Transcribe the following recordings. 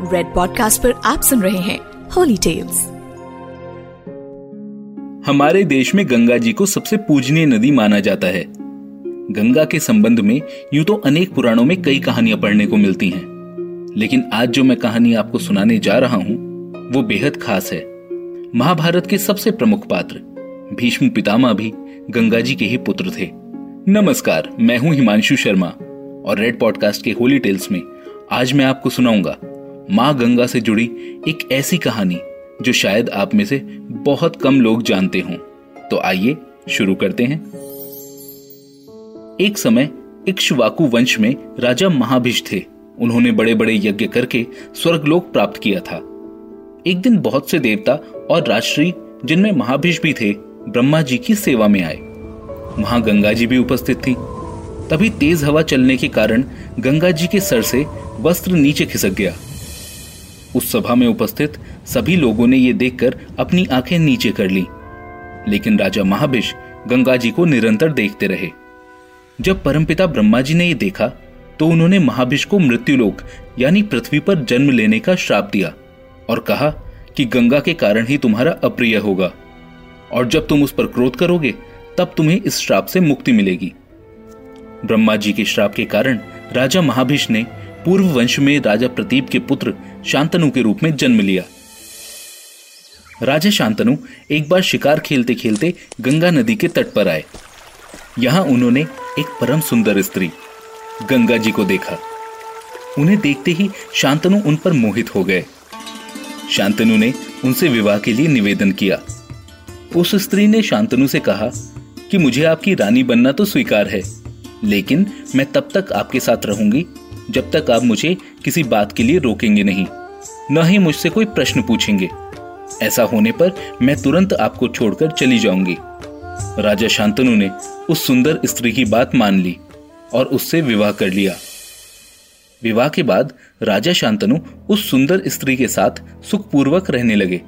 Red podcast पर आप सुन रहे हैं होली टेल्स हमारे देश में गंगा जी को सबसे पूजनीय नदी माना जाता है। गंगा के संबंध में यूँ तो अनेक पुराणों में कई कहानियाँ पढ़ने को मिलती हैं। लेकिन आज जो मैं कहानी आपको सुनाने जा रहा हूँ, वो बेहद खास है। महाभारत के सबसे प्रमुख पात्र, भीष्म पितामह भी गंगा जी के ही पुत्र थे। नमस्कार, मैं हूँ हिमांशु शर्मा और रेड पॉडकास्ट के होली टेल्स में आज मैं आपको सुनाऊँगा माँ गंगा से जुड़ी एक ऐसी कहानी, जो शायद आप में से बहुत कम लोग जानते हों। तो आइए, शुरू करते हैं। एक समय, इक्ष्वाकु वंश में राजा महाभिष थे। उन्होंने बड़े बड़े यज्ञ करके स्वर्गलोक प्राप्त किया था। एक दिन बहुत से देवता और राजश्री, जिनमें महाभिष भी थे, ब्रह्मा जी की सेवा में आए। वहाँ गंगा जी भी उपस्थित थी। तभी तेज हवा चलने के कारण गंगा जी के सर से वस्त्र नीचे खिसक गया। उस सभा में उपस्थित सभी लोगों ने ये देखकर अपनी आँखें नीचे कर ली। लेकिन राजा महाभिष गंगा जी को निरंतर देखते रहे। जब परमपिता ब्रह्मा जी ने यह देखा तो उन्होंने महाभिष को मृत्युलोक, यानी पृथ्वी पर जन्म लेने का श्राप दिया और कहा कि गंगा के कारण ही तुम्हारा अप्रिय होगा। और जब तुम उस पर क्रोध करोगे, तब तुम्हें इस श्राप से मुक्ति मिलेगी। ब्रह्मा जी के श्राप के कारण राजा महाभिष ने पूर्व वंश में राजा प्रतीप के पुत्र शांतनु के रूप में जन्म लिया। राजा शांतनु एक बार शिकार खेलते खेलते गंगा नदी के तट पर आए। यहाँ उन्होंने एक परम सुंदर स्त्री, गंगा जी को देखा। उन्हें देखते ही शांतनु उन पर मोहित हो गए। शांतनु ने उनसे विवाह के लिए निवेदन किया। उस स्त्री ने शांतनु से कहा कि मुझे आपकी रानी बनना तो स्वीकार है, लेकिन मैं तब तक आपके साथ रहूँगी जब तक आप मुझे किसी बात के लिए रोकेंगे नहीं, न ही मुझसे कोई प्रश्न पूछेंगे। ऐसा होने पर मैं तुरंत आपको छोड़कर चली जाऊँगी। राजा शांतनु ने उस सुंदर स्त्री की बात मान ली और उससे विवाह कर लिया। विवाह के बाद राजा शांतनु उस सुंदर स्त्री के साथ सुखपूर्वक रहने लगे।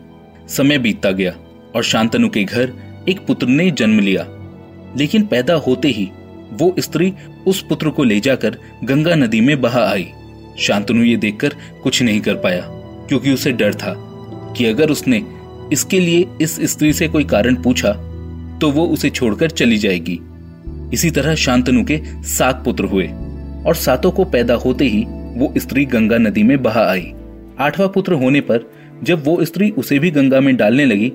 समय बीतता गया और शांतनु के घर एक पुत्र ने जन्म लिया। लेकिन पैदा होते ही वो स्त्री उस पुत्र को ले जाकर गंगा नदी में बहा आई। शांतनु ये देखकर कुछ नहीं कर पाया, क्योंकि उसे डर था कि अगर उसने इसके लिए इस स्त्री से कोई कारण पूछा तो वो उसे छोड़कर चली जाएगी। इसी तरह शांतनु के सात पुत्र हुए, और सातों को पैदा होते ही वो स्त्री गंगा नदी में बहा आई। आठवां पुत्र होने पर जब वो स्त्री उसे भी गंगा में डालने लगी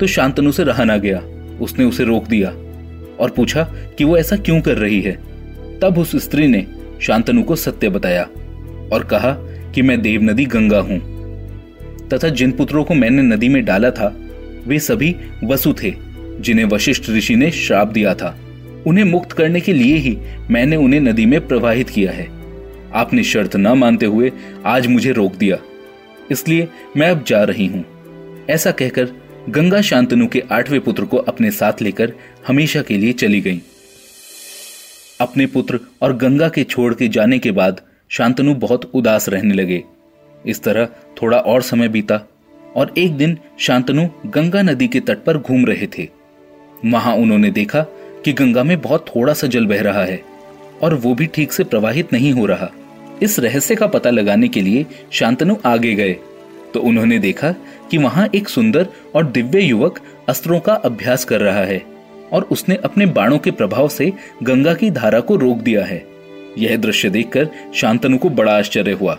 तो शांतनु से रहा ना गया। उसने उसे रोक दिया। और पूछा कि वो ऐसा क्यों कर रही है। तब उस स्त्री ने शांतनु को सत्य बताया और कहा कि मैं देव नदी गंगा हूँ। तथा जिन पुत्रों को मैंने नदी में डाला था, वे सभी वसु थे, जिन्हें वशिष्ठ ऋषि ने श्राप दिया था। उन्हें मुक्त करने के लिए ही मैंने उन्हें नदी में प्रवाहित किया है। आपने शर्त न मानते हुए आज मुझे रोक दिया। इसलिए मैं अब जा रही हूँ। ऐसा कहकर गंगा शांतनु के आठवें पुत्र को अपने साथ लेकर हमेशा के लिए चली गई। अपने पुत्र और गंगा के छोड़ के जाने के बाद शांतनु बहुत उदास रहने लगे। इस तरह थोड़ा और समय बीता और एक दिन शांतनु गंगा नदी के तट पर घूम रहे थे। वहाँ उन्होंने देखा कि गंगा में बहुत थोड़ा सा जल बह रहा है और वो भी ठीक से प्रवाहित नहीं हो रहा। इस रहस्य का पता लगाने के लिए शांतनु आगे गए। तो उन्होंने देखा कि वहाँ एक सुंदर और दिव्य युवक अस्त्रों का अभ्यास कर रहा है और उसने अपने बाणों के प्रभाव से गंगा की धारा को रोक दिया है। यह दृश्य देखकर शांतनु को बड़ा आश्चर्य हुआ।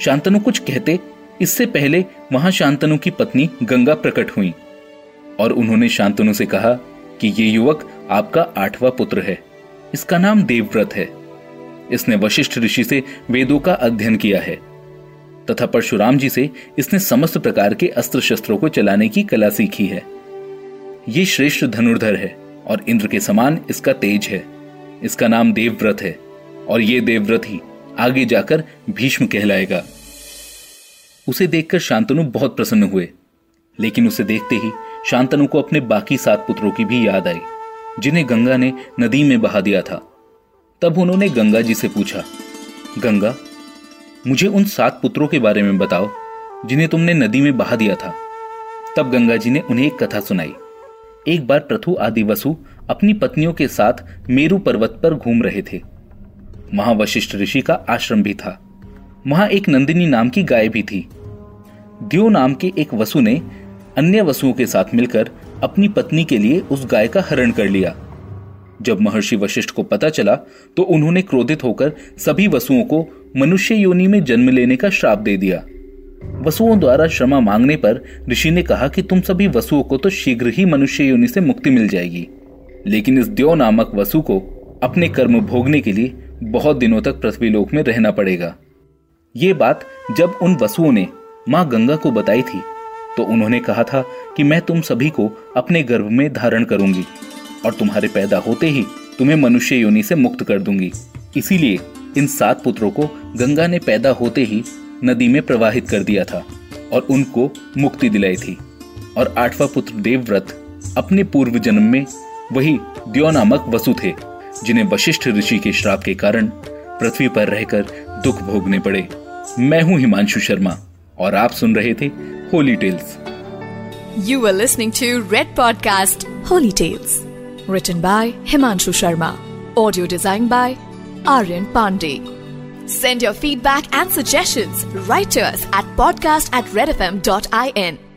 शांतनु कुछ कहते, इससे पहले वहाँ शांतनु की पत्नी गंगा प्रकट हुई और उन्होंने शांतनु से कहा कि ये युवक आपका आठवां पुत्र है। इसका नाम देवव्रत है। इसने वशिष्ठ ऋषि से वेदों का अध्ययन किया है। तथा परशुराम जी से इसने समस्त प्रकार के अस्त्र शस्त्रों को चलाने की कला सीखी है। ये श्रेष्ठ धनुर्धर है और इंद्र के समान इसका तेज है। इसका नाम देवव्रत है और ये देवव्रत ही आगे जाकर भीष्म कहलाएगा। उसे देखकर शांतनु बहुत प्रसन्न हुए, लेकिन उसे देखते ही शांतनु को अपने बाकी सात पुत्रों की भी याद आई, जिन्हें गंगा ने नदी में बहा दिया था। तब उन्होंने गंगा जी से पूछा, गंगा मुझे उन सात पुत्रों के बारे में बताओ, जिन्हें तुमने नदी में बहा दिया था। तब गंगा जी ने उन्हें एक कथा सुनाई। एक बार प्रथु आदि वसु अपनी पत्नियों के साथ मेरु पर्वत पर घूम रहे थे। वहाँ वशिष्ठ ऋषि का आश्रम भी था। वहाँ एक नंदिनी नाम की गाय भी थी। द्यो नाम के एक वसु ने अन्य वसुओं के साथ मिलकर अपनी पत्नी के लिए उस गाय का हरण कर लिया। जब महर्षि वशिष्ठ को पता चला तो उन्होंने क्रोधित होकर सभी वसुओं को मनुष्य योनि में जन्म लेने का श्राप दे दिया। वसुओं द्वारा क्षमा मांगने पर ऋषि ने कहा कि तुम सभी वसुओं को तो शीघ्र ही मनुष्य योनि से मुक्ति मिल जाएगी। लेकिन इस द्यो नामक वसु को अपने कर्म भोगने के लिए बहुत दिनों तक पृथ्वी लोक में रहना पड़ेगा। ये बात जब उन वसुओं ने माँ गंगा को बताई थी तो उन्होंने कहा था कि मैं तुम सभी को अपने गर्भ में धारण करूँगी। और तुम्हारे पैदा होते ही तुम्हें मनुष्य योनि से मुक्त कर दूँगी। इसीलिए इन सात पुत्रों को गंगा ने पैदा होते ही नदी में प्रवाहित कर दिया था और उनको मुक्ति दिलाई थी। और आठवां पुत्र देवव्रत अपने पूर्व जन्म में वही द्यो नामक वसु थे, जिन्हें वशिष्ठ ऋषि के श्राप के कारण पृथ्वी पर रहकर दुख भोगने पड़े। मैं हूँ हिमांशु शर्मा और आप सुन रहे थे holy tales. You were listening to red podcast holy Tales. Written by Himanshu Sharma. Audio designed by Aryan Pandey. Send your feedback and suggestions right to us at podcast at redfm.in.